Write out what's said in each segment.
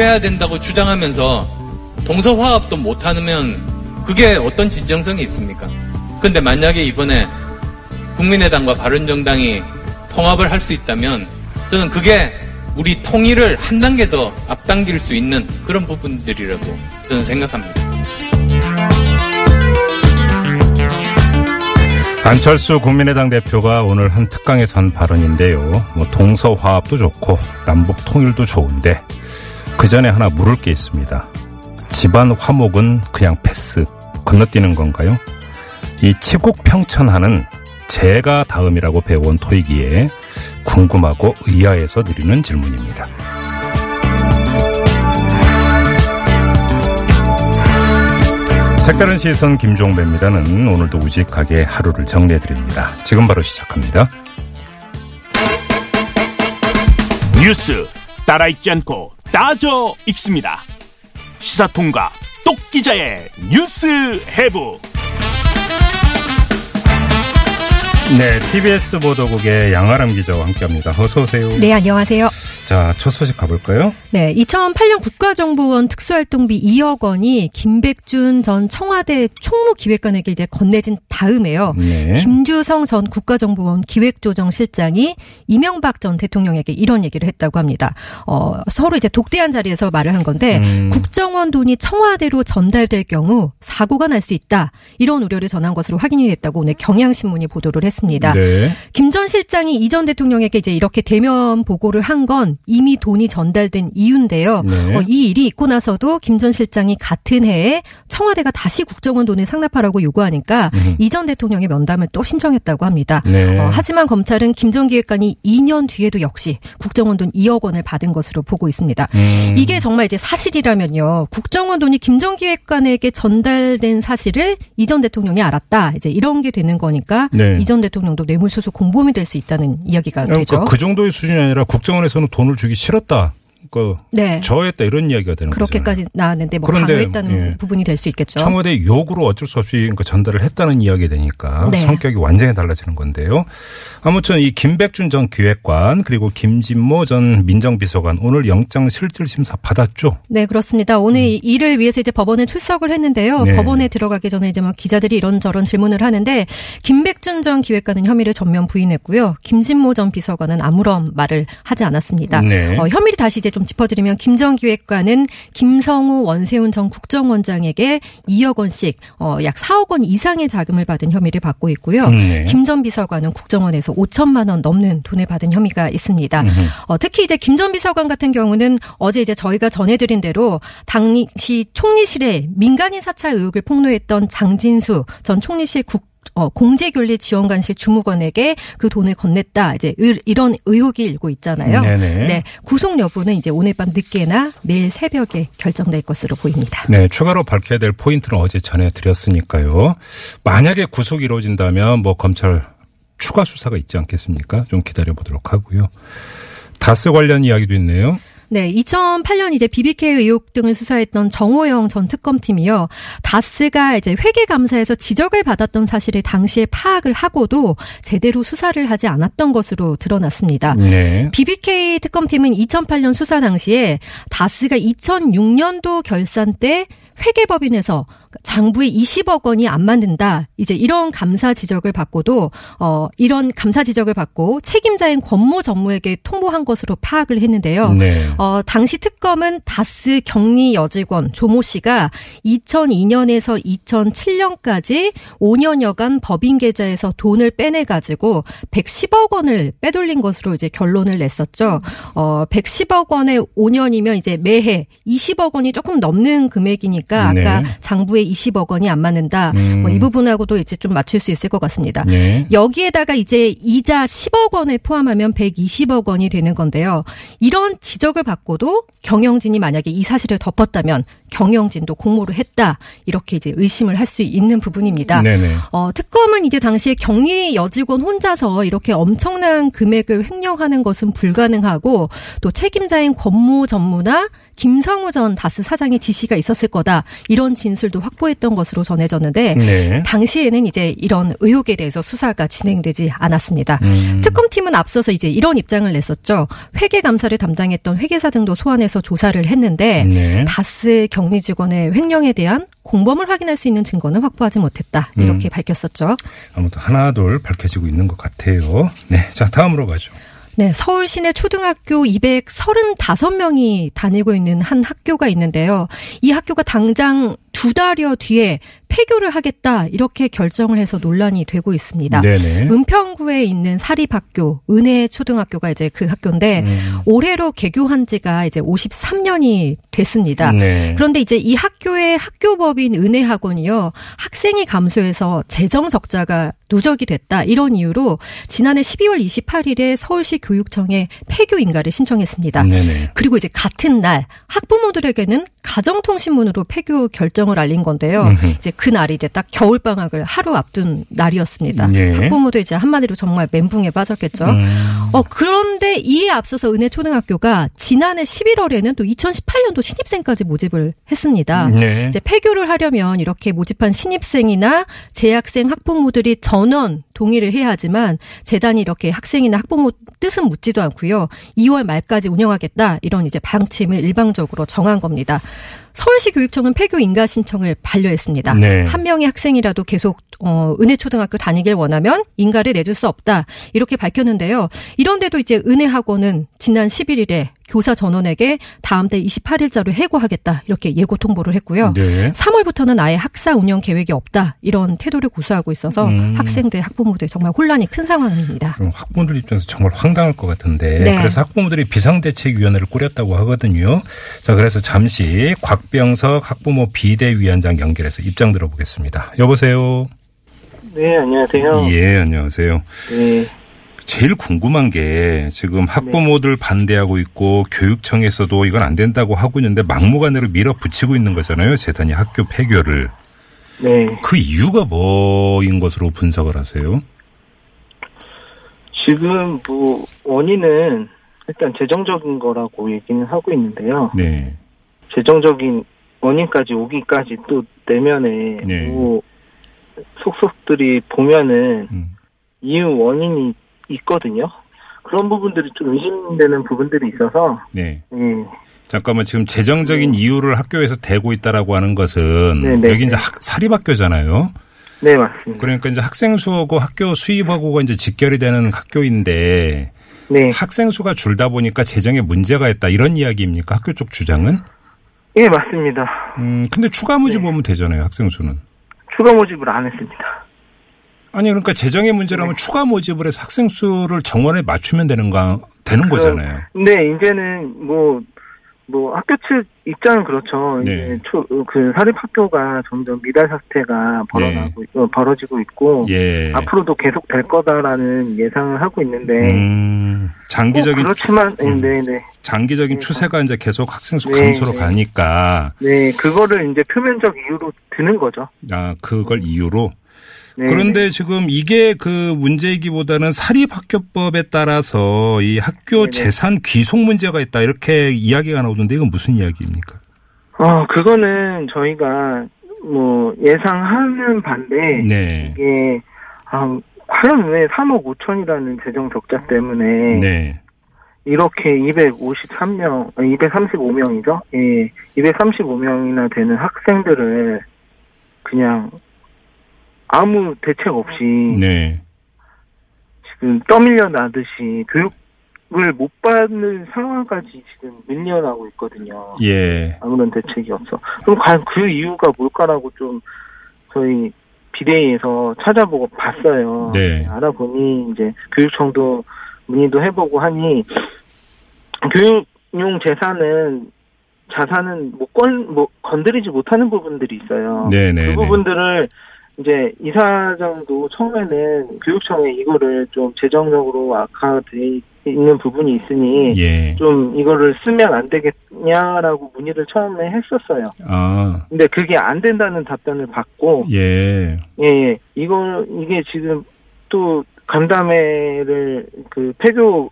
돼야 된다고 주장하면서 동서화합도 못하면 그게 어떤 진정성이 있습니까? 근데 만약에 이번에 국민의당과 바른정당이 통합을 할 수 있다면 저는 그게 우리 통일을 한 단계 더 앞당길 수 있는 그런 부분들이라고 저는 생각합니다. 안철수 국민의당 대표가 오늘 한 특강에서 한 발언인데요. 뭐 동서화합도 좋고 남북 통일도 좋은데 그 전에 하나 물을 게 있습니다. 집안 화목은 그냥 패스 건너뛰는 건가요? 이 치국평천하는 제가 다음이라고 배워온 토이기에 궁금하고 의아해서 드리는 질문입니다. 색다른 시선 김종배입니다는 오늘도 우직하게 하루를 정리해드립니다. 지금 바로 시작합니다. 뉴스 따라 읽지 않고 따져 읽습니다. 시사통과 똑 기자의 뉴스 해부. 네, TBS 보도국의 양아람 기자와 함께합니다. 어서 오세요. 네, 안녕하세요. 자, 첫 소식 가볼까요? 네, 2008년 국가정보원 특수활동비 2억 원이 김백준 전 청와대 총무기획관에게 이제 건네진 다음에요. 네. 김주성 전 국가정보원 기획조정실장이 이명박 전 대통령에게 이런 얘기를 했다고 합니다. 어, 서로 이제 독대한 자리에서 말을 한 건데 음. 국정원 돈이 청와대로 전달될 경우 사고가 날 수 있다. 이런 우려를 전한 것으로 확인이 됐다고 오늘 경향신문이 보도를 했습니다. 네. 김전 실장이 이 전 대통령에게 이제 이렇게 대면 보고를 한 건 이미 돈이 전달된 이유인데요. 네. 어, 이 일이 있고 나서도 김 전 실장이 같은 해에 청와대가 다시 국정원 돈을 상납하라고 요구하니까 음. 이전 대통령의 면담을 또 신청했다고 합니다. 네. 어, 하지만 검찰은 김 전 기획관이 2년 뒤에도 역시 국정원 돈 2억 원을 받은 것으로 보고 있습니다. 음. 이게 정말 이제 사실이라면요. 국정원 돈이 김 전 기획관에게 전달된 사실을 이 전 대통령이 알았다. 이제 이런 게 되는 거니까 네. 이전 대통령도 뇌물수수 공범이 될 수 있다는 이야기가 되죠. 그러니까 그 정도의 수준이 아니라 국정원에서는 돈을 주기 싫었다. 그 네. 저했다 이런 이야기가 되는 그렇게까지 나왔는데 뭐 그런데, 강요했다는 예. 부분이 될 수 있겠죠. 청와대 욕으로 어쩔 수 없이 그 전달을 했다는 이야기 되니까 네. 성격이 완전히 달라지는 건데요. 아무튼 이 김백준 전 기획관 그리고 김진모 전 민정비서관 오늘 영장 실질 심사 받았죠. 네, 그렇습니다. 오늘 이 일을 위해서 이제 법원에 출석을 했는데요. 음. 네. 법원에 들어가기 전에 이제 막 기자들이 이런저런 질문을 하는데 김백준 전 기획관은 혐의를 전면 부인했고요. 김진모 전 비서관은 아무런 말을 하지 않았습니다. 네. 어, 혐의를 다시 이제 좀 짚어드리면 김전 기획관은 김성우 원세훈 전 국정원장에게 2억 원씩 어, 약 4억 원 이상의 자금을 받은 혐의를 받고 있고요. 음, 네. 김전 비서관은 국정원에서 5천만 원 넘는 돈을 받은 혐의가 있습니다. 어, 특히 이제 김전 비서관 같은 경우는 어제 이제 저희가 전해드린 대로 당시 총리실에 민간인 사찰 의혹을 폭로했던 장진수 전 총리실 국 어, 공제교리 지원관실 주무관에게 그 돈을 건넸다. 이제 의- 이런 의혹이 일고 있잖아요. 네네. 네, 구속 여부는 이제 오늘 밤 늦게나 내일 새벽에 결정될 것으로 보입니다. 네, 추가로 밝혀야 될 포인트는 어제 전해드렸으니까요. 만약에 구속이 이루어진다면 뭐 검찰 추가 수사가 있지 않겠습니까? 좀 기다려 보도록 하고요. 다스 관련 이야기도 있네요. 네, 2008년 이제 BBK 의혹 등을 수사했던 정호영 전 특검팀이요. 다스가 이제 회계 감사에서 지적을 받았던 사실을 당시에 파악을 하고도 제대로 수사를 하지 않았던 것으로 드러났습니다. 네. BBK 특검팀은 2008년 수사 당시에 다스가 2006년도 결산 때 회계법인에서 장부에 20억 원이 안 맞는다. 이제 이런 감사 지적을 받고도 어 이런 감사 지적을 받고 책임자인 권모 전무에게 통보한 것으로 파악을 했는데요. 네. 어, 당시 특검은 다스 격리 여직원 조모 씨가 2002년에서 2007년까지 5년여간 법인 계좌에서 돈을 빼내 가지고 110억 원을 빼돌린 것으로 이제 결론을 냈었죠. 어, 110억 원에 5년이면 이제 매해 20억 원이 조금 넘는 금액이니까 네. 아까 장부에 장부에 20억 원이 안 맞는다. 음. 뭐이 부분하고도 이제 좀 맞출 수 있을 것 같습니다. 네. 여기에다가 이제 이자 10억 원을 포함하면 120억 원이 되는 건데요. 이런 지적을 받고도 경영진이 만약에 이 사실을 덮었다면 경영진도 공모를 했다. 이렇게 이제 의심을 할 수 있는 부분입니다. 네네. 어, 특검은 이제 당시에 경리 여직원 혼자서 이렇게 엄청난 금액을 횡령하는 것은 불가능하고 또 책임자인 권모 전무나 김성우 전 다스 사장의 지시가 있었을 거다. 이런 진술도 확보했던 것으로 전해졌는데 네. 당시에는 이제 이런 의혹에 대해서 수사가 진행되지 않았습니다. 음. 특검팀은 앞서서 이제 이런 입장을 냈었죠. 회계 감사를 담당했던 회계사 등도 소환해서 조사를 했는데 네. 다스 격리 직원의 횡령에 대한 공범을 확인할 수 있는 증거는 확보하지 못했다. 이렇게 음. 밝혔었죠. 아무튼 하나 둘 밝혀지고 있는 것 같아요. 네. 자, 다음으로 가죠. 네, 서울 시내 초등학교 235명이 다니고 있는 한 학교가 있는데요. 이 학교가 당장 두 달여 뒤에 폐교를 하겠다 이렇게 결정을 해서 논란이 되고 있습니다. 네네. 은평구에 있는 사립학교 은혜 초등학교가 이제 그 학교인데 음. 올해로 개교한 지가 이제 53년이 됐습니다. 네. 그런데 이제 이 학교의 학교법인 은혜 학원이요 학생이 감소해서 재정 적자가 누적이 됐다 이런 이유로 지난해 12월 28일에 서울시 교육청에 폐교 인가를 신청했습니다. 네네. 그리고 이제 같은 날 학부모들에게는 가정통신문으로 폐교 결정 을 알린 건데요. 음흠. 이제 그 날이 이제 딱 겨울 방학을 하루 앞둔 날이었습니다. 예. 학부모도 이제 한마디로 정말 멘붕에 빠졌겠죠. 음. 어 그런데 이에 앞서서 은혜 초등학교가 지난해 11월에는 또 2018년도 신입생까지 모집을 했습니다. 네. 이제 폐교를 하려면 이렇게 모집한 신입생이나 재학생 학부모들이 전원 동의를 해야 하지만 재단이 이렇게 학생이나 학부모 뜻은 묻지도 않고요. 2월 말까지 운영하겠다 이런 이제 방침을 일방적으로 정한 겁니다. 서울시 교육청은 폐교 인가 신청을 반려했습니다. 네. 한 명의 학생이라도 계속 어, 은혜초등학교 다니길 원하면 인가를 내줄 수 없다 이렇게 밝혔는데요. 이런데도 이제 은혜학원은 지난 11일에 교사 전원에게 다음 달 28일자로 해고하겠다 이렇게 예고 통보를 했고요. 네. 3월부터는 아예 학사 운영 계획이 없다 이런 태도를 고수하고 있어서 음. 학생들 학부모들 정말 혼란이 큰 상황입니다. 학부모들 입장에서 정말 황당할 것 같은데 네. 그래서 학부모들이 비상대책위원회를 꾸렸다고 하거든요. 자 그래서 잠시 곽병석 학부모 비대위원장 연결해서 입장 들어보겠습니다. 여보세요. 네, 안녕하세요. 예 안녕하세요. 네, 제일 궁금한 게 지금 학부모들 반대하고 있고 교육청에서도 이건 안 된다고 하고 있는데 막무가내로 밀어붙이고 있는 거잖아요. 재단이 학교 폐교를 네. 그 이유가 뭐인 것으로 분석을 하세요? 지금 뭐 원인은 일단 재정적인 거라고 얘기는 하고 있는데요. 네. 재정적인 원인까지 오기까지 또 내면에 네. 뭐 속속들이 보면은 음. 이유 원인이 있거든요. 그런 부분들이 좀 의심되는 부분들이 있어서 네. 예. 잠깐만 지금 재정적인 이유를 학교에서 대고 있다라고 하는 것은 네, 네, 여기 이제 네. 학, 사립학교잖아요. 네, 맞습니다. 그러니까 이제 학생 수하고 학교 수입하고가 이제 직결이 되는 학교인데 네. 학생 수가 줄다 보니까 재정에 문제가 있다 이런 이야기입니까? 학교 쪽 주장은? 예, 맞습니다. 음, 근데 추가 모집 네. 오면 되잖아요, 학생 수는. 추가 모집을 안 했습니다. 아니 그러니까 재정의 네. 문제라면 추가 모집을 해서 학생 수를 정원에 맞추면 되는가 되는 거잖아요. 네, 이제는 뭐, 뭐 학교 측 입장은 그렇죠. 네. 이제 초, 그 사립 학교가 점점 미달 사태가 벌어나고 어, 벌어지고 있고 예. 앞으로도 계속 될 거다라는 예상을 하고 있는데 음, 꼭 장기적인 그렇지만 음. 네, 네, 장기적인 네. 추세가 이제 계속 학생 수 네, 감소로 네. 가니까 네, 그거를 이제 표면적 이유로 드는 거죠. 아 그걸 이유로 네, 그런데 네. 지금 이게 그 문제이기보다는 사립학교법에 따라서 이 학교 네네. 재산 귀속 문제가 있다 이렇게 이야기가 나오던데 이건 무슨 이야기입니까? 어, 그거는 저희가 뭐 예상하는 반대 네. 이게 아, 과연 왜 3억 5천이라는 재정 적자 때문에 네. 이렇게 253명, 235명이죠? 예, 235명이나 되는 학생들을 그냥 아무 대책 없이 네. 지금 떠밀려 나듯이 교육을 못 받는 상황까지 지금 밀려나고 있거든요. 예. 아무런 대책이 없어. 그럼 과연 그 이유가 뭘까라고 좀 저희 비대위에서 찾아보고 봤어요. 네. 알아보니 이제 교육청도 문의도 해보고 하니 교육용 재산은 자산은 못 건, 뭐, 건드리지 못하는 부분들이 있어요. 네네. 그 부분들을 이제 이사장도 처음에는 교육청에 이거를 좀 재정적으로 악화돼 있는 부분이 있으니 예. 좀 이거를 쓰면 안 되겠냐라고 문의를 처음에 했었어요. 아, 근데 그게 안 된다는 답변을 받고 예. 예, 예. 이거 이게 지금 또 간담회를 그 폐교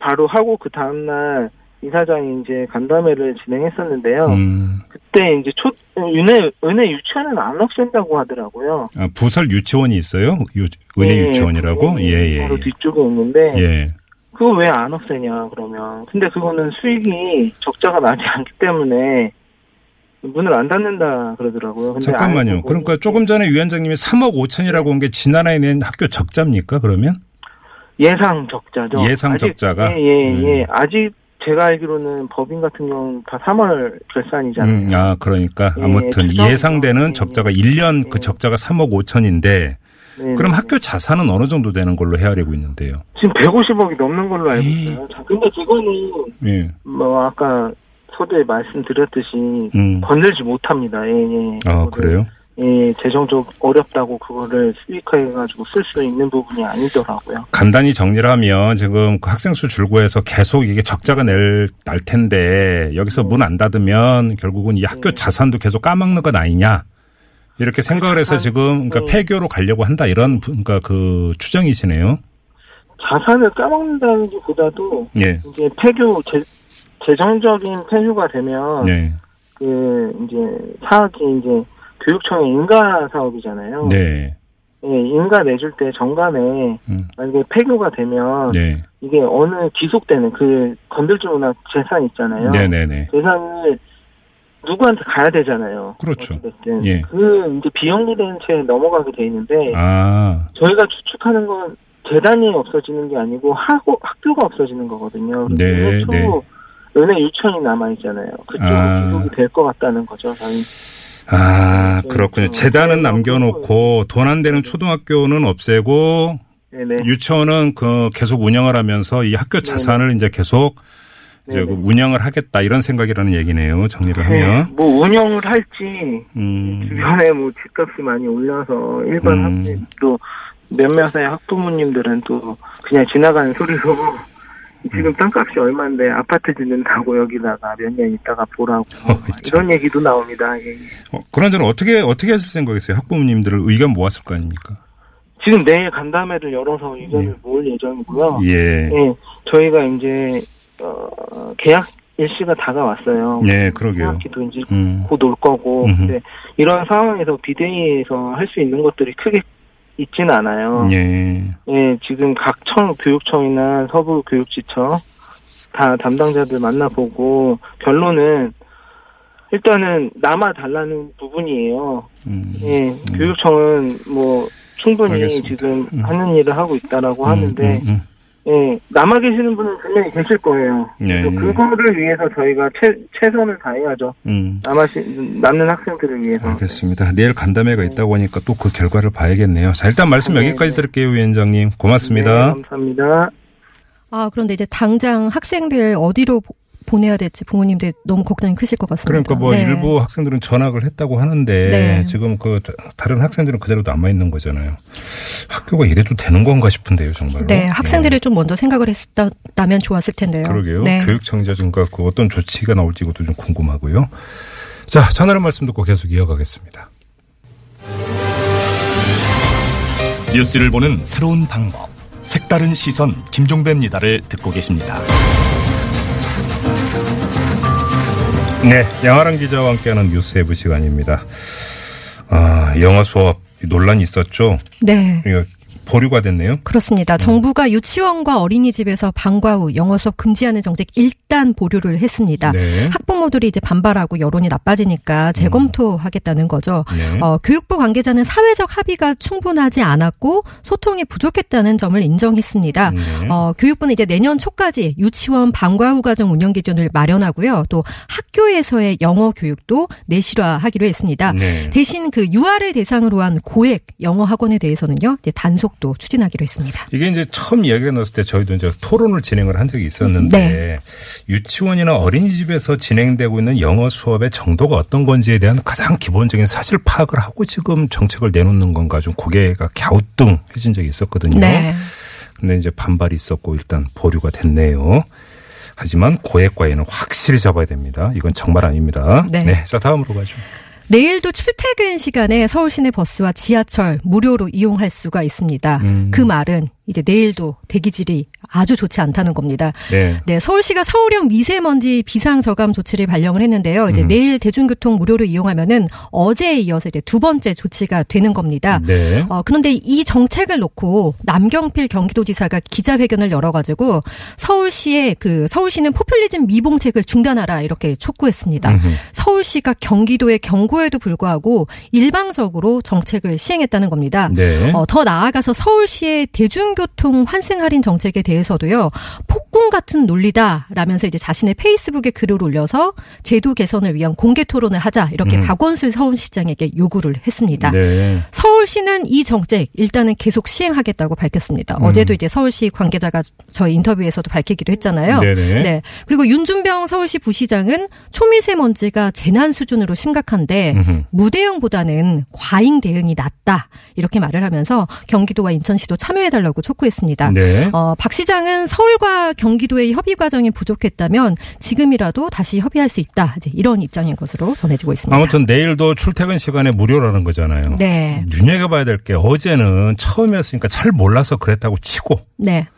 바로 하고 그 다음 날 이사장이 이제 간담회를 진행했었는데요. 음. 그때 이제 초 은혜 은혜 유치원은 안 없앤다고 하더라고요. 아, 부설 유치원이 있어요? 유, 은혜 예, 유치원이라고? 그 예, 예. 바로 뒤쪽에 있는데 예. 그거 왜 안 없애냐 그러면 근데 그거는 수익이 적자가 나지 않기 때문에 문을 안 닫는다 그러더라고요. 근데 잠깐만요. 그러니까 조금 전에 위원장님이 3억 5천이라고 한 게 지난해에 낸 학교 적자입니까, 그러면? 예상 적자죠. 예상 아직- 적자가? 예, 예, 음. 예. 아직 제가 알기로는 법인 같은 경우는 다 3월 결산이잖아요. 음, 아, 그러니까 예, 아무튼 예상되는 예, 적자가 1년 그 예. 적자가 3억 5천인데 네, 그럼 네. 학교 자산은 어느 정도 되는 걸로 헤아리고 있는데요. 지금 150억이 넘는 걸로 알고 예. 있어요. 자, 근데 그거는 예. 뭐 아까 서두에 말씀드렸듯이 음. 건들지 못합니다. 예, 예. 아, 그래요? 예, 재정적 어렵다고 그거를 수익화해가지고 쓸 수 있는 부분이 아니더라고요. 간단히 정리를 하면 지금 그 학생 수 줄고해서 계속 이게 적자가 낼, 날 텐데 여기서 문안 닫으면 결국은 이 학교 네. 자산도 계속 까먹는 것 아니냐. 이렇게 생각을 해서 지금 그러니까 네. 폐교로 가려고 한다 이런 부- 그러니까 그 추정이시네요. 자산을 까먹는다기보다도 예. 이제 폐교 재, 재정적인 폐교가 되면 네. 그 이제 사업이 이제 교육청의 인가 사업이잖아요. 네. 예, 인가 내줄 때 정관에 음. 만약에 폐교가 되면 네. 이게 어느 기속되는 그 건들지 못한 재산 있잖아요. 네, 네, 네. 재산을 누구한테 가야 되잖아요. 그렇죠. 어쨌든 예. 그 이제 비영리된 채 넘어가게 돼 있는데 아. 저희가 추측하는 건 재단이 없어지는 게 아니고 하고 학교가 없어지는 거거든요. 네, 네. 은혜 유치원이 남아 있잖아요. 그쪽으로 아. 기록이 될 것 같다는 거죠. 저희 아, 네, 그렇군요. 좀 재단은 네, 남겨놓고 돈 안 되는 초등학교는 없애고 네네. 유치원은 그 계속 운영을 하면서 이 학교 자산을 이제 계속 이제 네네. 그 운영을 하겠다 이런 생각이라는 얘기네요. 정리를 네, 하면. 뭐 운영을 할지 음. 주변에 뭐 집값이 많이 올라서 일반 음. 학생 또 몇몇의 학부모님들은 또 그냥 지나가는 소리로 음. 지금 땅값이 얼마인데 아파트 짓는다고 여기다가 몇 년 있다가 보라고 어, 참. 이런 얘기도 나옵니다. 예. 어, 그런저는 어떻게 어떻게 했을 생각이세요? 학부모님들을 의견 모았을 거 아닙니까? 지금 내일 간담회를 열어서 의견을 예. 모을 예정이고요. 예. 예, 저희가 이제 어, 계약 일시가 다가왔어요. 예, 그러게요. 학기도 이제 음. 곧올 거고 음흠. 근데 이런 상황에서 비대위에서 할 수 있는 것들이 크게 있지는 않아요. 예. 예, 지금 각 청 교육청이나 서부 교육지청 다 담당자들 만나보고 결론은 일단은 남아 달라는 부분이에요. 음. 예, 교육청은 뭐 충분히 알겠습니다. 지금 음. 하는 일을 하고 있다라고 하는데 음, 음, 예, 남아 계시는 분은 분명히 계실 거예요. 네. 그거를 위해서 저희가 최, 최선을 다해야죠. 음. 남아시, 남는 학생들을 위해서. 알겠습니다. 내일 간담회가 있다고 하니까 또 그 결과를 봐야겠네요. 자, 일단 말씀 네, 여기까지 네. 드릴게요, 위원장님. 네, 고맙습니다. 감사합니다. 아, 그런데 이제 당장 학생들 어디로 보- 보내야 될지 부모님들 너무 걱정이 크실 것 같습니다. 그러니까 뭐 네. 일부 학생들은 전학을 했다고 하는데 네. 지금 그 다른 학생들은 그대로 남아 있는 거잖아요. 학교가 이래도 되는 건가 싶은데요, 정말로. 네, 예. 학생들을 좀 먼저 생각을 했다면 좋았을 텐데요. 그러게요. 네. 교육청자증과 그 어떤 조치가 나올지 이것도 좀 궁금하고요. 자, 전하는 말씀 듣고 계속 이어가겠습니다. 뉴스를 보는 새로운 방법. 색다른 시선 김종배입니다를 듣고 계십니다. 네, 양아랑 기자와 함께하는 뉴스 해부 시간입니다. 아, 영어 수업 논란이 있었죠. 네. 이거 보류가 됐네요. 그렇습니다. 정부가 유치원과 어린이집에서 방과 후 영어 수업 금지하는 정책 일단 보류를 했습니다. 네. 학부모들이 이제 반발하고 여론이 나빠지니까 재검토하겠다는 거죠. 네. 어, 교육부 관계자는 사회적 합의가 충분하지 않았고 소통이 부족했다는 점을 인정했습니다. 네. 어, 교육부는 이제 내년 초까지 유치원 방과 후 과정 운영 기준을 마련하고요. 또 학교에서의 영어 교육도 내실화하기로 했습니다. 네. 대신 그 유아를 대상으로 한 고액 영어 학원에 대해서는요, 이제 단속 분석도 추진하기로 했습니다. 이게 이제 처음 이야기가 나왔을 때 저희도 이제 토론을 진행을 한 적이 있었는데 네. 유치원이나 어린이집에서 진행되고 있는 영어 수업의 정도가 어떤 건지에 대한 가장 기본적인 사실 파악을 하고 지금 정책을 내놓는 건가 좀 고개가 갸우뚱해진 적이 있었거든요. 네. 근데 이제 반발이 있었고 일단 보류가 됐네요. 하지만 고액 과외는 확실히 잡아야 됩니다. 이건 정말 아닙니다. 네. 자, 다음으로 가죠. 내일도 출퇴근 시간에 서울 시내 버스와 지하철 무료로 이용할 수가 있습니다. 음. 그 말은 이제 내일도 대기질이 아주 좋지 않다는 겁니다. 네. 네, 서울시가 서울형 미세먼지 비상 저감 조치를 발령을 했는데요. 이제 음. 내일 대중교통 무료로 이용하면은 어제에 이어서 이제 두 번째 조치가 되는 겁니다. 네. 어, 그런데 이 정책을 놓고 남경필 경기도지사가 기자회견을 열어가지고 서울시의 그 서울시는 포퓰리즘 미봉책을 중단하라 이렇게 촉구했습니다. 음흠. 서울시가 경기도의 경고에도 불구하고 일방적으로 정책을 시행했다는 겁니다. 네. 어, 더 나아가서 서울시의 대중 교통 환승 할인 정책에 대해서도요 폭군 같은 논리다라면서 이제 자신의 페이스북에 글을 올려서 제도 개선을 위한 공개 토론을 하자 이렇게 음. 박원순 서울시장에게 요구를 했습니다. 네. 서울시는 이 정책 일단은 계속 시행하겠다고 밝혔습니다. 음. 어제도 이제 서울시 관계자가 저희 인터뷰에서도 밝히기도 했잖아요. 네네. 네. 그리고 윤준병 서울시 부시장은 초미세먼지가 재난 수준으로 심각한데 음흠. 무대응보다는 과잉 대응이 낫다 이렇게 말을 하면서 경기도와 인천시도 참여해달라고 촉구했습니다. 네. 어, 박 시장은 서울과 경기도의 협의 과정이 부족했다면 지금이라도 다시 협의할 수 있다. 이제 이런 입장인 것으로 전해지고 있습니다. 아무튼 내일도 출퇴근 시간에 무료라는 거잖아요. 네, 눈여겨봐야 될 게 어제는 처음이었으니까 잘 몰라서 그랬다고 치고 네,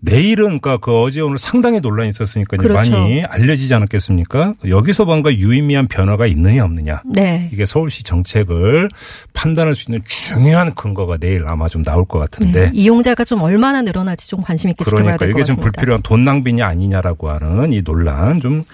내일은 그러니까 그 어제 오늘 상당히 논란이 있었으니까 그렇죠. 많이 알려지지 않았겠습니까? 여기서 뭔가 유의미한 변화가 있느냐 없느냐. 네. 이게 서울시 정책을 판단할 수 있는 중요한 근거가 내일 아마 좀 나올 것 같은데. 네. 이용자가 좀 얼마나 늘어날지 좀 관심 있게 지켜봐야 그러니까 될것 이게 좀 같습니다. 불필요한 돈 낭비냐 아니냐라고 하는 이 논란 좀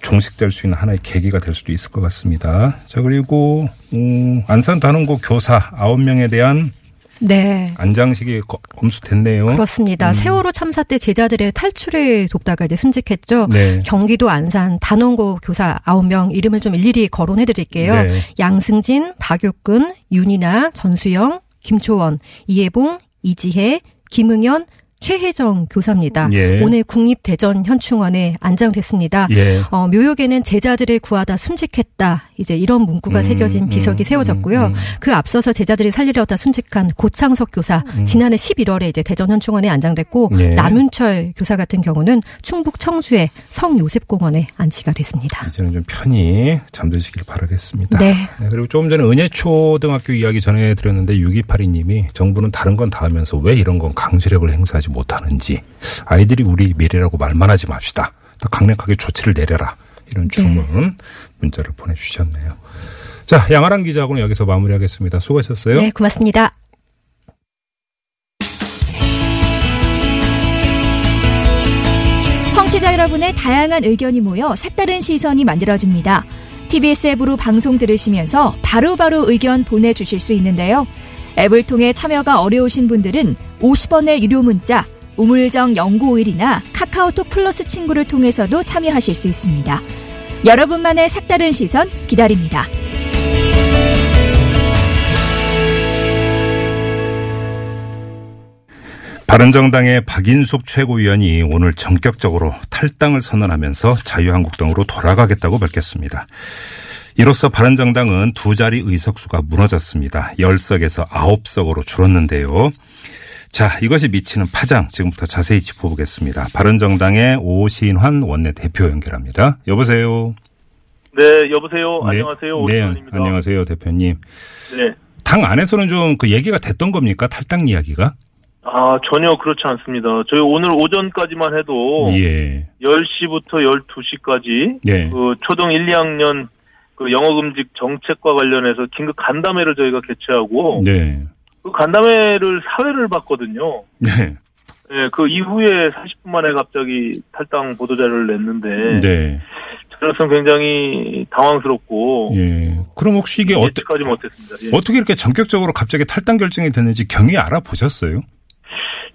종식될 수 있는 하나의 계기가 될 수도 있을 것 같습니다. 자 그리고 음, 안산 단원고 교사 9명에 대한 네. 안장식이 거- 검수됐네요. 그렇습니다. 음. 세월호 참사 때 제자들의 탈출을 돕다가 이제 순직했죠. 네. 경기도 안산 단원고 교사 9명 이름을 좀 일일이 거론해 드릴게요. 네. 양승진, 박육근, 윤이나, 전수영, 김초원, 이해봉, 이지혜, 김응현, 최혜정 교사입니다. 예. 오늘 국립대전 현충원에 안장됐습니다. 예. 어, 묘역에는 제자들을 구하다 순직했다. 이제 이런 문구가 음, 새겨진 비석이 음, 세워졌고요. 음, 음. 그 앞서서 제자들이 살리려다 순직한 고창석 교사 지난해 11월에 이제 대전 현충원에 안장됐고 음. 예. 남윤철 교사 같은 경우는 충북 청주의 성요셉공원에 안치가 됐습니다. 이제는 좀 편히 잠드시길 바라겠습니다. 네. 그리고 조금 전에 은혜초등학교 이야기 전해드렸는데 6282님이 정부는 다른 건 다 하면서 왜 이런 건 강제력을 행사하지 못하는지 아이들이 우리 미래라고 말만 하지 맙시다. 더 강력하게 조치를 내려라. 이런 네. 주문 문자를 보내주셨네요. 자, 양아랑 기자하고는 여기서 마무리하겠습니다. 수고하셨어요. 네, 고맙습니다. 청취자 여러분의 다양한 의견이 모여 색다른 시선이 만들어집니다. TBS 앱으로 방송 들으시면서 바로바로 의견 보내주실 수 있는데요. 앱을 통해 참여가 어려우신 분들은 50원의 유료 문자 우물정 0951이나 카카오톡 플러스 친구를 통해서도 참여하실 수 있습니다. 여러분만의 색다른 시선 기다립니다. 바른정당의 박인숙 최고위원이 오늘 전격적으로 탈당을 선언하면서 자유한국당으로 돌아가겠다고 밝혔습니다. 이로써 바른정당은 두 자리 의석수가 무너졌습니다. 10석에서 9석으로 줄었는데요. 자, 이것이 미치는 파장 지금부터 자세히 짚어보겠습니다. 바른정당의 오신환 원내대표 연결합니다. 여보세요. 네, 여보세요. 네. 안녕하세요. 네, 오신환입니다. 안녕하세요, 대표님. 네. 당 안에서는 좀 그 얘기가 됐던 겁니까? 탈당 이야기가? 아, 전혀 그렇지 않습니다. 저희 오늘 오전까지만 해도 예. 10시부터 12시까지 네. 그 초등 1, 2학년 그 영어 금지 정책과 관련해서 긴급 간담회를 저희가 개최하고 네. 그 간담회를 사회를 봤거든요. 네. 예, 그 이후에 40분 만에 갑자기 탈당 보도자료를 냈는데 네. 저로서는 굉장히 당황스럽고 예. 그럼 혹시 이게 예측하지 못했습니다. 예. 어떻게 이렇게 전격적으로 갑자기 탈당 결정이 됐는지 경위 알아보셨어요?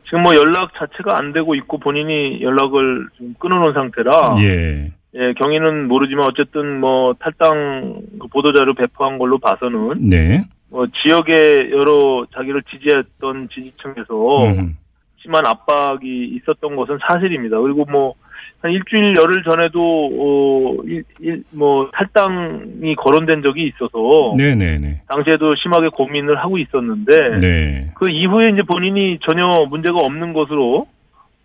지금 뭐 연락 자체가 안 되고 있고 본인이 연락을 좀 끊어놓은 상태라 예. 예, 경위는 모르지만 어쨌든 뭐 탈당 그 보도자료 배포한 걸로 봐서는 네. 뭐 지역의 여러 자기를 지지했던 지지층에서 음. 심한 압박이 있었던 것은 사실입니다. 그리고 뭐, 한 일주일 열흘 전에도, 어, 일, 일, 뭐, 탈당이 거론된 적이 있어서, 네네네. 당시에도 심하게 고민을 하고 있었는데, 네. 그 이후에 이제 본인이 전혀 문제가 없는 것으로,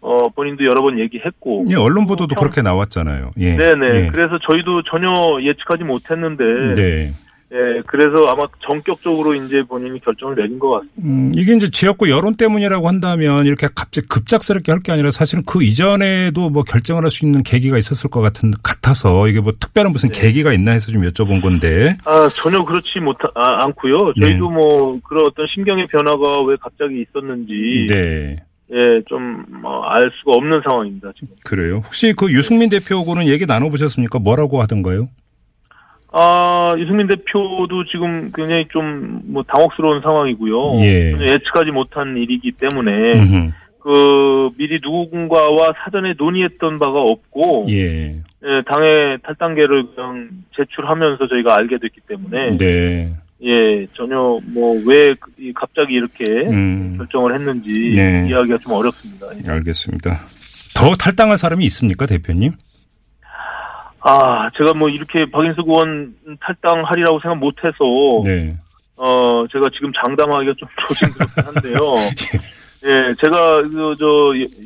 어, 본인도 여러 번 얘기했고, 예, 언론 보도도 평- 그렇게 나왔잖아요. 예. 네네. 예. 그래서 저희도 전혀 예측하지 못했는데, 네. 예, 그래서 아마 전격적으로 이제 본인이 결정을 내린 것 같습니다. 음, 이게 이제 지역구 여론 때문이라고 한다면 이렇게 갑자기 급작스럽게 할 게 아니라 사실은 그 이전에도 뭐 결정을 할 수 있는 계기가 있었을 것 같은 같아서 이게 뭐 특별한 무슨 네. 계기가 있나 해서 좀 여쭤본 건데. 아, 전혀 그렇지 못, 아, 않고요. 저희도 뭐, 그런 어떤 심경의 변화가 왜 갑자기 있었는지, 네. 예, 좀, 뭐, 알 수가 없는 상황입니다, 지금. 그래요. 혹시 그 유승민 대표하고는 얘기 나눠보셨습니까? 뭐라고 하던가요? 아, 유승민 대표도 지금 굉장히 좀, 뭐, 당혹스러운 상황이고요. 예. 예측하지 못한 일이기 때문에, 음흠. 그, 미리 누군가와 사전에 논의했던 바가 없고, 예. 예, 당의 탈당계를 그냥 제출하면서 저희가 알게 됐기 때문에, 네. 예, 전혀 뭐, 왜 갑자기 이렇게 음, 결정을 했는지 네. 이야기가 좀 어렵습니다. 예. 알겠습니다. 더 탈당할 사람이 있습니까, 대표님? 아, 제가 뭐 이렇게 박인수 의원 탈당하리라고 생각 못해서, 네. 어, 제가 지금 장담하기가 좀 조심스럽긴 한데요. 예, 제가 그, 저,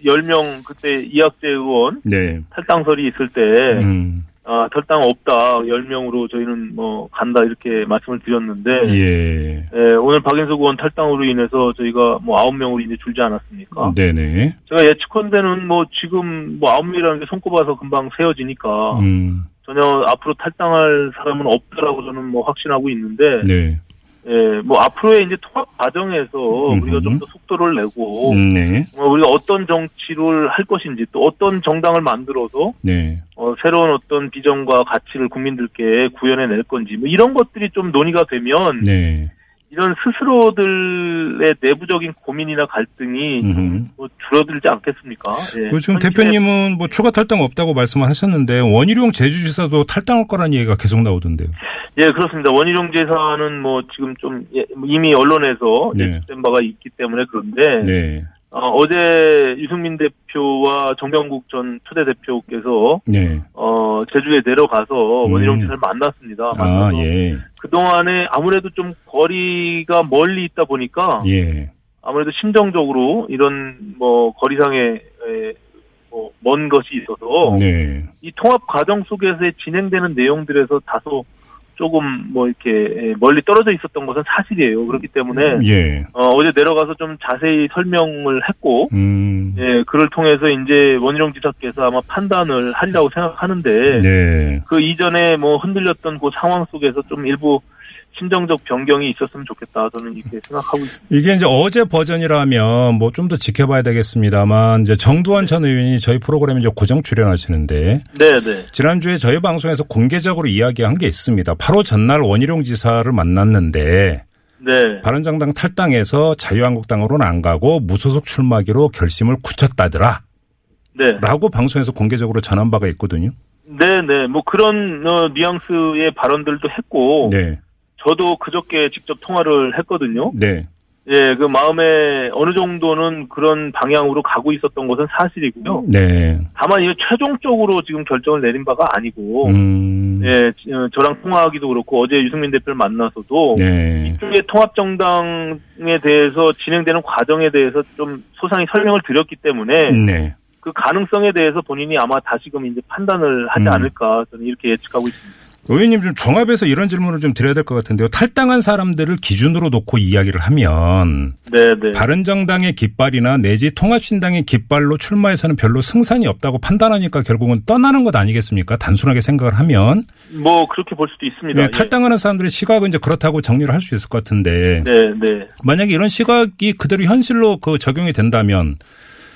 10명 그때 이학재 의원 네. 탈당설이 있을 때, 음, 아, 탈당 없다. 10명으로 저희는 뭐 간다 이렇게 말씀을 드렸는데, 예. 예, 오늘 박인석 의원 탈당으로 인해서 저희가 뭐 9명으로 이제 줄지 않았습니까? 네네. 제가 예측컨대는 뭐 지금 뭐 9명이라는 게 손꼽아서 금방 세어지니까 음, 전혀 앞으로 탈당할 사람은 없더라고 저는 뭐 확신하고 있는데, 네. 예, 뭐 앞으로의 이제 통합 과정에서 음흠. 우리가 좀 더 속도를 내고, 음, 네. 어, 우리가 어떤 정치를 할 것인지 또 어떤 정당을 만들어서 네. 어, 새로운 어떤 비전과 가치를 국민들께 구현해낼 건지 뭐 이런 것들이 좀 논의가 되면 네. 이런 스스로들의 내부적인 고민이나 갈등이 뭐 줄어들지 않겠습니까? 예. 그 지금 대표님은 뭐 추가 탈당 없다고 말씀하셨는데 원희룡 제주지사도 탈당할 거라는 얘기가 계속 나오던데요. 예 그렇습니다. 원희룡 제사는 뭐 지금 좀 예, 이미 언론에서 네. 예측된 바가 있기 때문에 그런데 네. 어, 제 유승민 대표와 정병국 전 초대 대표께서 네. 어, 제주에 내려가서 음. 원희룡 지사를 만났습니다. 아, 만나서 예. 그동안에 아무래도 좀 거리가 멀리 있다 보니까 예. 아무래도 심정적으로 이런 뭐 거리상의 에, 뭐, 먼 것이 있어서 네. 이 통합 과정 속에서 진행되는 내용들에서 다소 조금 뭐 이렇게 에, 멀리 떨어져 있었던 것은 사실이에요. 그렇기 때문에 예. 어, 어제 내려가서 좀 자세히 설명을 했고 음. 예, 그를 통해서 이제 원희룡 지사께서 아마 판단을 하리라고 생각하는데 네. 그 이전에 뭐 흔들렸던 그 상황 속에서 좀 일부 심정적 변경이 있었으면 좋겠다 저는 이렇게 생각하고 있습니다. 이게 이제 어제 버전이라면 뭐 좀 더 지켜봐야 되겠습니다만 이제 정두환 전 의원이 저희 프로그램에 이제 고정 출연하시는데 네, 네. 지난주에 저희 방송에서 공개적으로 이야기한 게 있습니다. 바로 전날 원희룡 지사를 만났는데 네. 바른정당 탈당해서 자유한국당으로는 안 가고 무소속 출마하기로 결심을 굳혔다더라. 네. 라고 방송에서 공개적으로 전한 바가 있거든요. 네, 네. 뭐 그런 어, 뉘앙스의 발언들도 했고 네. 저도 그저께 직접 통화를 했거든요. 네. 예, 그 마음에 어느 정도는 그런 방향으로 가고 있었던 것은 사실이고요. 네. 다만 이게 최종적으로 지금 결정을 내린 바가 아니고 음. 예, 저랑 통화하기도 그렇고 어제 유승민 대표를 만나서도 네. 이쪽의 통합정당에 대해서 진행되는 과정에 대해서 좀 소상히 설명을 드렸기 때문에 네. 그 가능성에 대해서 본인이 아마 다시금 이제 판단을 하지 음. 않을까 저는 이렇게 예측하고 있습니다. 의원님 좀 종합해서 이런 질문을 좀 드려야 될 것 같은데요. 탈당한 사람들을 기준으로 놓고 이야기를 하면 네, 네. 바른정당의 깃발이나 내지 통합신당의 깃발로 출마해서는 별로 승산이 없다고 판단하니까 결국은 떠나는 것 아니겠습니까? 단순하게 생각을 하면 뭐 그렇게 볼 수도 있습니다. 네, 예. 탈당하는 사람들의 시각은 이제 그렇다고 정리를 할 수 있을 것 같은데 네, 네, 만약에 이런 시각이 그대로 현실로 그 적용이 된다면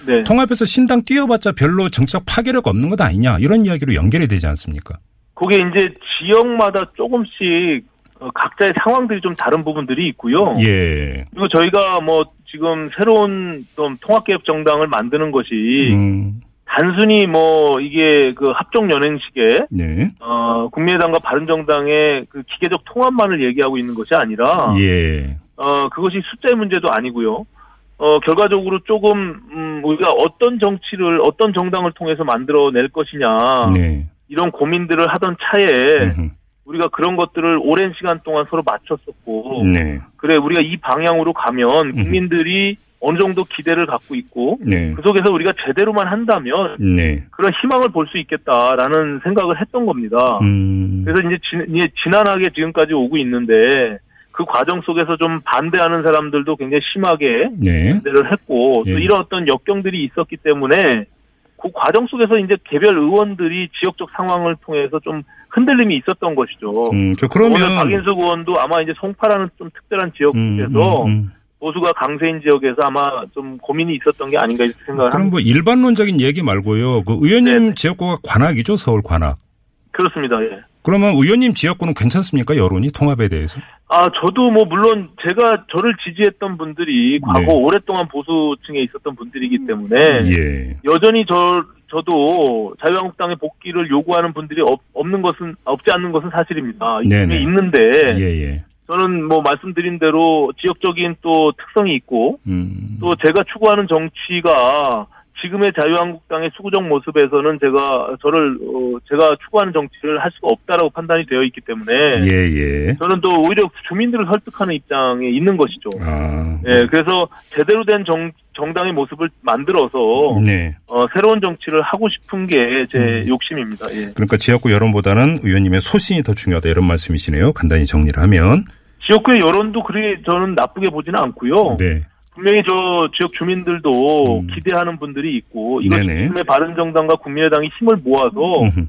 네. 통합해서 신당 뛰어봤자 별로 정책 파괴력 없는 것 아니냐 이런 이야기로 연결이 되지 않습니까? 그게 이제 지역마다 조금씩 어, 각자의 상황들이 좀 다른 부분들이 있고요. 예. 그리고 저희가 뭐 지금 새로운 좀 통합개혁 정당을 만드는 것이 음, 단순히 뭐 이게 그 합종 연행식에 네. 어, 국민의당과 바른정당의 그 기계적 통합만을 얘기하고 있는 것이 아니라 예. 어, 그것이 숫자의 문제도 아니고요. 어, 결과적으로 조금 음, 우리가 어떤 정치를 어떤 정당을 통해서 만들어낼 것이냐 네. 이런 고민들을 하던 차에. 우리가 그런 것들을 오랜 시간 동안 서로 맞췄었고 네. 그래 우리가 이 방향으로 가면 국민들이 어느 정도 기대를 갖고 있고 네. 그 속에서 우리가 제대로만 한다면 네. 그런 희망을 볼 수 있겠다라는 생각을 했던 겁니다. 음. 그래서 이제, 진, 이제 지난하게 지금까지 오고 있는데 그 과정 속에서 좀 반대하는 사람들도 굉장히 심하게 네. 반대를 했고 예. 또 이런 어떤 역경들이 있었기 때문에 그 과정 속에서 이제 개별 의원들이 지역적 상황을 통해서 좀 흔들림이 있었던 것이죠. 음, 저 그러면 박인숙 의원도 아마 이제 송파라는 좀 특별한 지역에서 음, 음, 음. 보수가 강세인 지역에서 아마 좀 고민이 있었던 게 아닌가 이렇게 생각을 그럼 합니다. 뭐 일반론적인 얘기 말고요. 그 의원님 네네. 지역구가 관악이죠, 서울 관악. 그렇습니다. 예. 그러면 의원님 지역구는 괜찮습니까? 여론이 통합에 대해서? 아, 저도 뭐 물론 제가 저를 지지했던 분들이 과거 네. 오랫동안 보수층에 있었던 분들이기 때문에 예. 여전히 저 저도 자유한국당의 복귀를 요구하는 분들이 없, 없는 것은 없지 않는 것은 사실입니다. 네네. 있는데 예, 예. 저는 뭐 말씀드린 대로 지역적인 또 특성이 있고 음. 또 제가 추구하는 정치가 지금의 자유한국당의 수구적 모습에서는 제가 저를 어, 제가 추구하는 정치를 할 수가 없다라고 판단이 되어 있기 때문에 예, 예. 저는 또 오히려 주민들을 설득하는 입장에 있는 것이죠. 아. 예, 그래서 제대로 된 정, 정당의 모습을 만들어서 네. 어, 새로운 정치를 하고 싶은 게제 음. 욕심입니다. 예. 그러니까 지역구 여론보다는 의원님의 소신이 더 중요하다 이런 말씀이시네요. 간단히 정리를 하면. 지역구의 여론도 그리 저는 나쁘게 보지는 않고요. 네. 분명히 저 지역 주민들도 음. 기대하는 분들이 있고 네네. 지금의 바른정당과 국민의당이 힘을 모아서 음흠.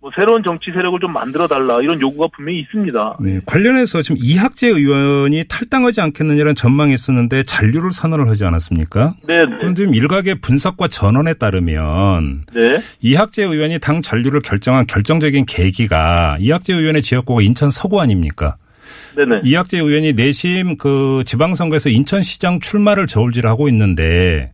뭐 새로운 정치 세력을 좀 만들어 달라 이런 요구가 분명히 있습니다. 네. 관련해서 지금 이학재 의원이 탈당하지 않겠느냐는 전망이 있었는데 잔류를 선언을 하지 않았습니까? 네, 그럼 네, 지금 일각의 분석과 전언에 따르면 네, 이학재 의원이 당 잔류를 결정한 결정적인 계기가 이학재 의원의 지역구가 인천 서구 아닙니까? 네, 네. 이학재 의원이 내심 그 지방선거에서 인천시장 출마를 저울질 하고 있는데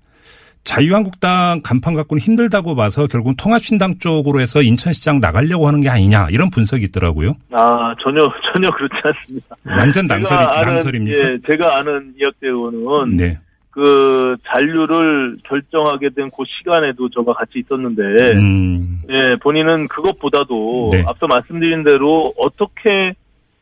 자유한국당 간판 갖고는 힘들다고 봐서 결국 통합신당 쪽으로 해서 인천시장 나가려고 하는 게 아니냐 이런 분석이 있더라고요. 아 전혀 전혀 그렇지 않습니다. 완전 낭설이, 제가 아는, 낭설입니까? 예, 제가 아는 이학재 의원은 네. 그 잔류를 결정하게 된 그 시간에도 저가 같이 있었는데 음, 예, 본인은 그것보다도 네. 앞서 말씀드린 대로 어떻게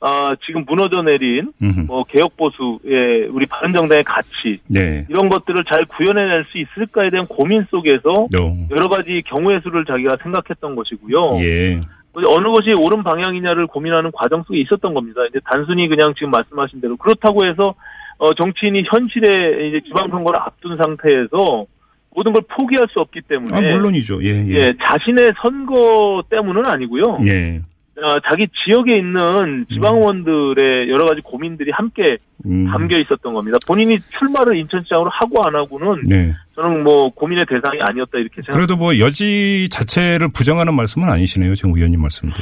아, 지금 무너져 내린 음흠. 뭐 개혁 보수의 우리 바른 정당의 가치 네. 이런 것들을 잘 구현해낼 수 있을까에 대한 고민 속에서 너. 여러 가지 경우의 수를 자기가 생각했던 것이고요. 예. 어느 것이 옳은 방향이냐를 고민하는 과정 속에 있었던 겁니다. 이제 단순히 그냥 지금 말씀하신 대로 그렇다고 해서 어, 정치인이 현실에 이제 지방선거를 앞둔 상태에서 모든 걸 포기할 수 없기 때문에 아, 물론이죠. 예, 예. 예, 자신의 선거 때문은 아니고요. 예. 어, 자기 지역에 있는 지방의원들의 여러 가지 고민들이 함께 음. 담겨 있었던 겁니다. 본인이 출마를 인천시장으로 하고 안 하고는 네. 저는 뭐 고민의 대상이 아니었다 이렇게 생각합니다. 그래도 뭐 여지 자체를 부정하는 말씀은 아니시네요. 지금 의원님 말씀도.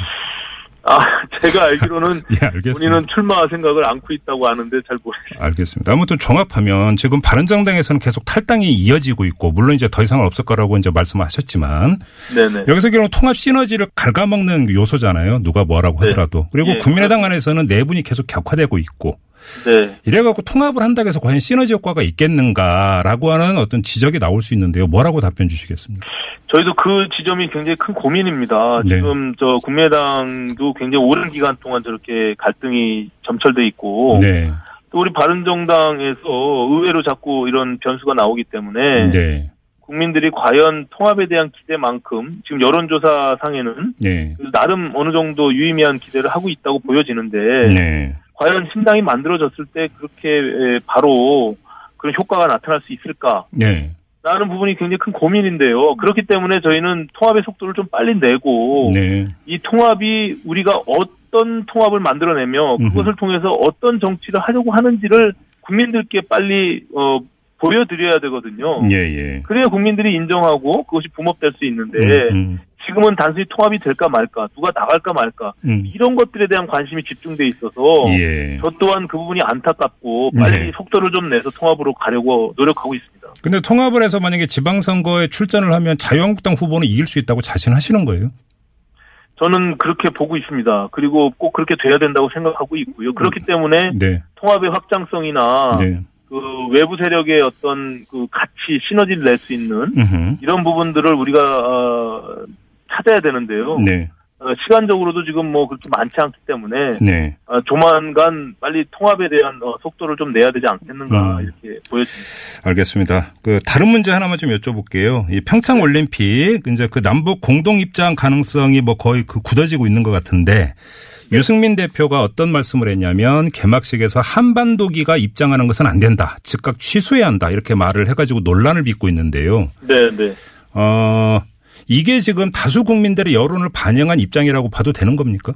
아, 제가 알기로는 예. 본인은 출마 생각을 안고 있다고 아는데 잘 모르겠습니다. 알겠습니다. 아무튼 종합하면 지금 바른정당에서는 계속 탈당이 이어지고 있고 물론 이제 더 이상은 없을 거라고 이제 말씀하셨지만 네네. 여기서 결국 통합 시너지를 갉아먹는 요소잖아요. 누가 뭐라고 네. 하더라도. 그리고 예, 국민의당 안에서는 내분이 계속 격화되고 있고 네. 이래갖고 통합을 한다고 해서 과연 시너지 효과가 있겠는가라고 하는 어떤 지적이 나올 수 있는데요. 뭐라고 답변 주시겠습니까? 저희도 그 지점이 굉장히 큰 고민입니다. 네. 지금 저 국민의당도 굉장히 오랜 기간 동안 저렇게 갈등이 점철돼 있고 네. 또 우리 바른정당에서 의외로 자꾸 이런 변수가 나오기 때문에 네. 국민들이 과연 통합에 대한 기대만큼 지금 여론조사 상에는 네. 나름 어느 정도 유의미한 기대를 하고 있다고 보여지는데 네. 과연 신당이 만들어졌을 때 그렇게 에, 바로 그런 효과가 나타날 수 있을까? 네. 라는 부분이 굉장히 큰 고민인데요. 그렇기 때문에 저희는 통합의 속도를 좀 빨리 내고 네. 이 통합이 우리가 어떤 통합을 만들어내며 그것을 통해서 어떤 정치를 하려고 하는지를 국민들께 빨리 어, 보여드려야 되거든요. 예, 예. 그래야 국민들이 인정하고 그것이 붕업될 수 있는데 음, 음. 지금은 단순히 통합이 될까 말까, 누가 나갈까 말까 음. 이런 것들에 대한 관심이 집중돼 있어서 예. 저 또한 그 부분이 안타깝고 빨리 네. 속도를 좀 내서 통합으로 가려고 노력하고 있습니다. 근데 통합을 해서 만약에 지방선거에 출전을 하면 자유한국당 후보는 이길 수 있다고 자신하시는 거예요? 저는 그렇게 보고 있습니다. 그리고 꼭 그렇게 돼야 된다고 생각하고 있고요. 그렇기 때문에 네. 통합의 확장성이나 네. 그 외부 세력의 어떤 그 가치 시너지를 낼 수 있는 음흠. 이런 부분들을 우리가 어, 찾아야 되는데요. 네. 어, 시간적으로도 지금 뭐 그렇게 많지 않기 때문에 네. 어, 조만간 빨리 통합에 대한 어, 속도를 좀 내야 되지 않겠는가 음. 이렇게 보여집니다. 알겠습니다. 그 다른 문제 하나만 좀 여쭤볼게요. 이 평창 올림픽 이제 그 남북 공동 입장 가능성이 뭐 거의 그 굳어지고 있는 것 같은데 유승민 대표가 어떤 말씀을 했냐면 개막식에서 한반도기가 입장하는 것은 안 된다. 즉각 취소해야 한다. 이렇게 말을 해가지고 논란을 빚고 있는데요. 네, 네. 어, 이게 지금 다수 국민들의 여론을 반영한 입장이라고 봐도 되는 겁니까?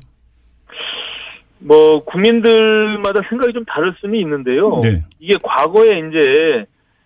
뭐 국민들마다 생각이 좀 다를 수는 있는데요. 네. 이게 과거에 이제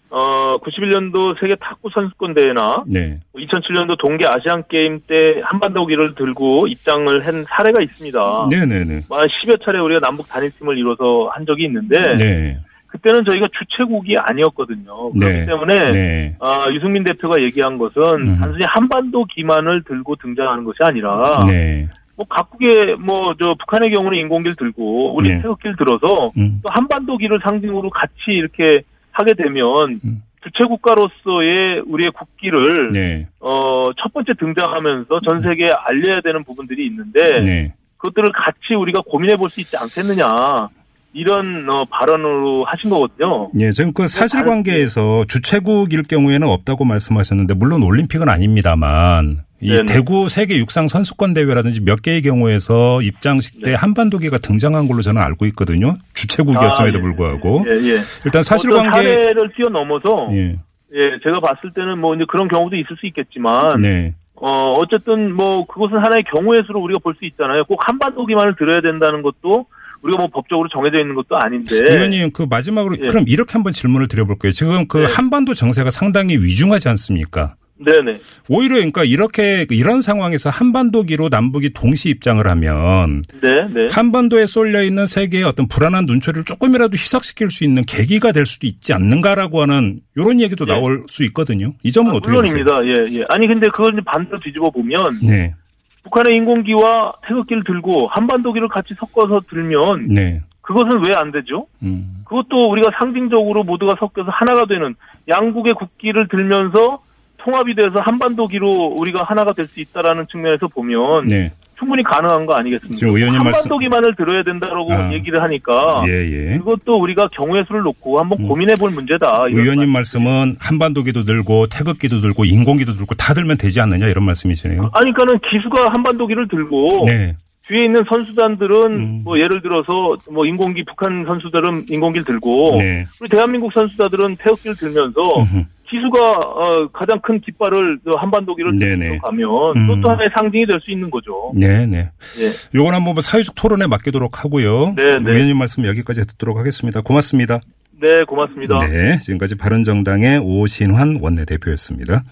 어 91년도 세계 탁구 선수권 대회나 네. 2007년도 동계 아시안 게임 때 한반도기를 들고 입장을 한 사례가 있습니다. 네네네. 뭐한 10여 차례 우리가 남북 단일팀을 이뤄서 한 적이 있는데 네. 그때는 저희가 주최국이 아니었거든요. 그렇기 네. 때문에 네. 아, 유승민 대표가 얘기한 것은 음. 단순히 한반도 기만을 들고 등장하는 것이 아니라 네. 뭐 각국의 뭐 저 북한의 경우는 인공기를 들고 우리 네. 태극기를 들어서 음. 또 한반도기를 상징으로 같이 이렇게 하게 되면 음. 주체 국가로서의 우리의 국기를 네. 어, 첫 번째 등장하면서 전 세계에 알려야 되는 부분들이 있는데 네. 그것들을 같이 우리가 고민해 볼 수 있지 않겠느냐 이런 어, 발언으로 하신 거거든요. 예, 지금 그 사실관계에서 주최국일 경우에는 없다고 말씀하셨는데 물론 올림픽은 아닙니다만 이 네네. 대구 세계 육상 선수권 대회라든지 몇 개의 경우에서 입장식 때 네. 한반도기가 등장한 걸로 저는 알고 있거든요. 주최국이었음에도 아, 예. 불구하고 예, 예. 일단 어떤 사실관계 사례를 뛰어넘어서 예, 예, 제가 봤을 때는 뭐 이제 그런 경우도 있을 수 있겠지만 네, 어, 어쨌든 뭐 그것은 하나의 경우의 수로 우리가 볼 수 있잖아요. 꼭 한반도기만을 들어야 된다는 것도 우리가 뭐 법적으로 정해져 있는 것도 아닌데. 의원님 그 마지막으로 예. 그럼 이렇게 한번 질문을 드려볼게요. 지금 그 네. 한반도 정세가 상당히 위중하지 않습니까? 네네. 오히려 그러니까 이렇게 이런 상황에서 한반도기로 남북이 동시 입장을 하면 네, 네. 한반도에 쏠려 있는 세계의 어떤 불안한 눈초리를 조금이라도 희석시킬 수 있는 계기가 될 수도 있지 않는가라고 하는 이런 얘기도 예. 나올 수 있거든요. 이 점은 아, 어떻게 보세요? 물론입니다. 예, 예. 아니 근데 그걸 반대로 뒤집어 보면 네, 북한의 인공기와 태극기를 들고 한반도기를 같이 섞어서 들면 네, 그것은 왜 안 되죠? 음, 그것도 우리가 상징적으로 모두가 섞여서 하나가 되는 양국의 국기를 들면서 통합이 돼서 한반도기로 우리가 하나가 될 수 있다라는 측면에서 보면 네, 충분히 가능한 거 아니겠습니까? 지금 의원님 말씀- 한반도기만을 들어야 된다라고 아. 얘기를 하니까 예, 예. 그것도 우리가 경우의 수를 놓고 한번 음. 고민해 볼 문제다. 의원님 말씀. 말씀은 한반도기도 들고 태극기도 들고 인공기도 들고 다 들면 되지 않느냐 이런 말씀이시네요. 아니 그러니까는 기수가 한반도기를 들고 네, 뒤에 있는 선수단들은 음. 뭐 예를 들어서 뭐 인공기 북한 선수들은 인공기를 들고 네. 우리 대한민국 선수단들은 태극기를 들면서 음흠. 기수가 어, 가장 큰 깃발을 저 한반도기를 네네. 가면 음. 그것도 하나의 상징이 될 수 있는 거죠. 네, 네. 예. 요건 한번 뭐 사회적 토론에 맡기도록 하고요. 네, 네. 의원님 말씀 여기까지 듣도록 하겠습니다. 고맙습니다. 네, 고맙습니다. 네, 지금까지 바른정당의 오신환 원내대표였습니다.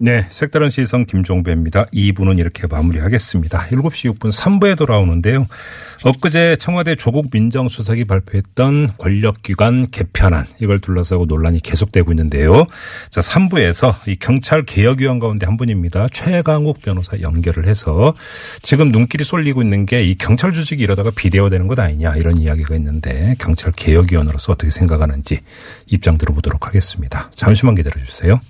네, 색다른 시선 김종배입니다. 2부는 이렇게 마무리하겠습니다. 7시 6분 3부에 돌아오는데요. 엊그제 청와대 조국 민정수석이 발표했던 권력기관 개편안 이걸 둘러싸고 논란이 계속되고 있는데요. 자, 3부에서 이 경찰 개혁위원 가운데 한 분입니다. 최강욱 변호사 연결을 해서 지금 눈길이 쏠리고 있는 게 이 경찰 조직이 이러다가 비대화되는 것 아니냐 이런 이야기가 있는데 경찰 개혁위원으로서 어떻게 생각하는지 입장 들어보도록 하겠습니다. 잠시만 기다려 주세요.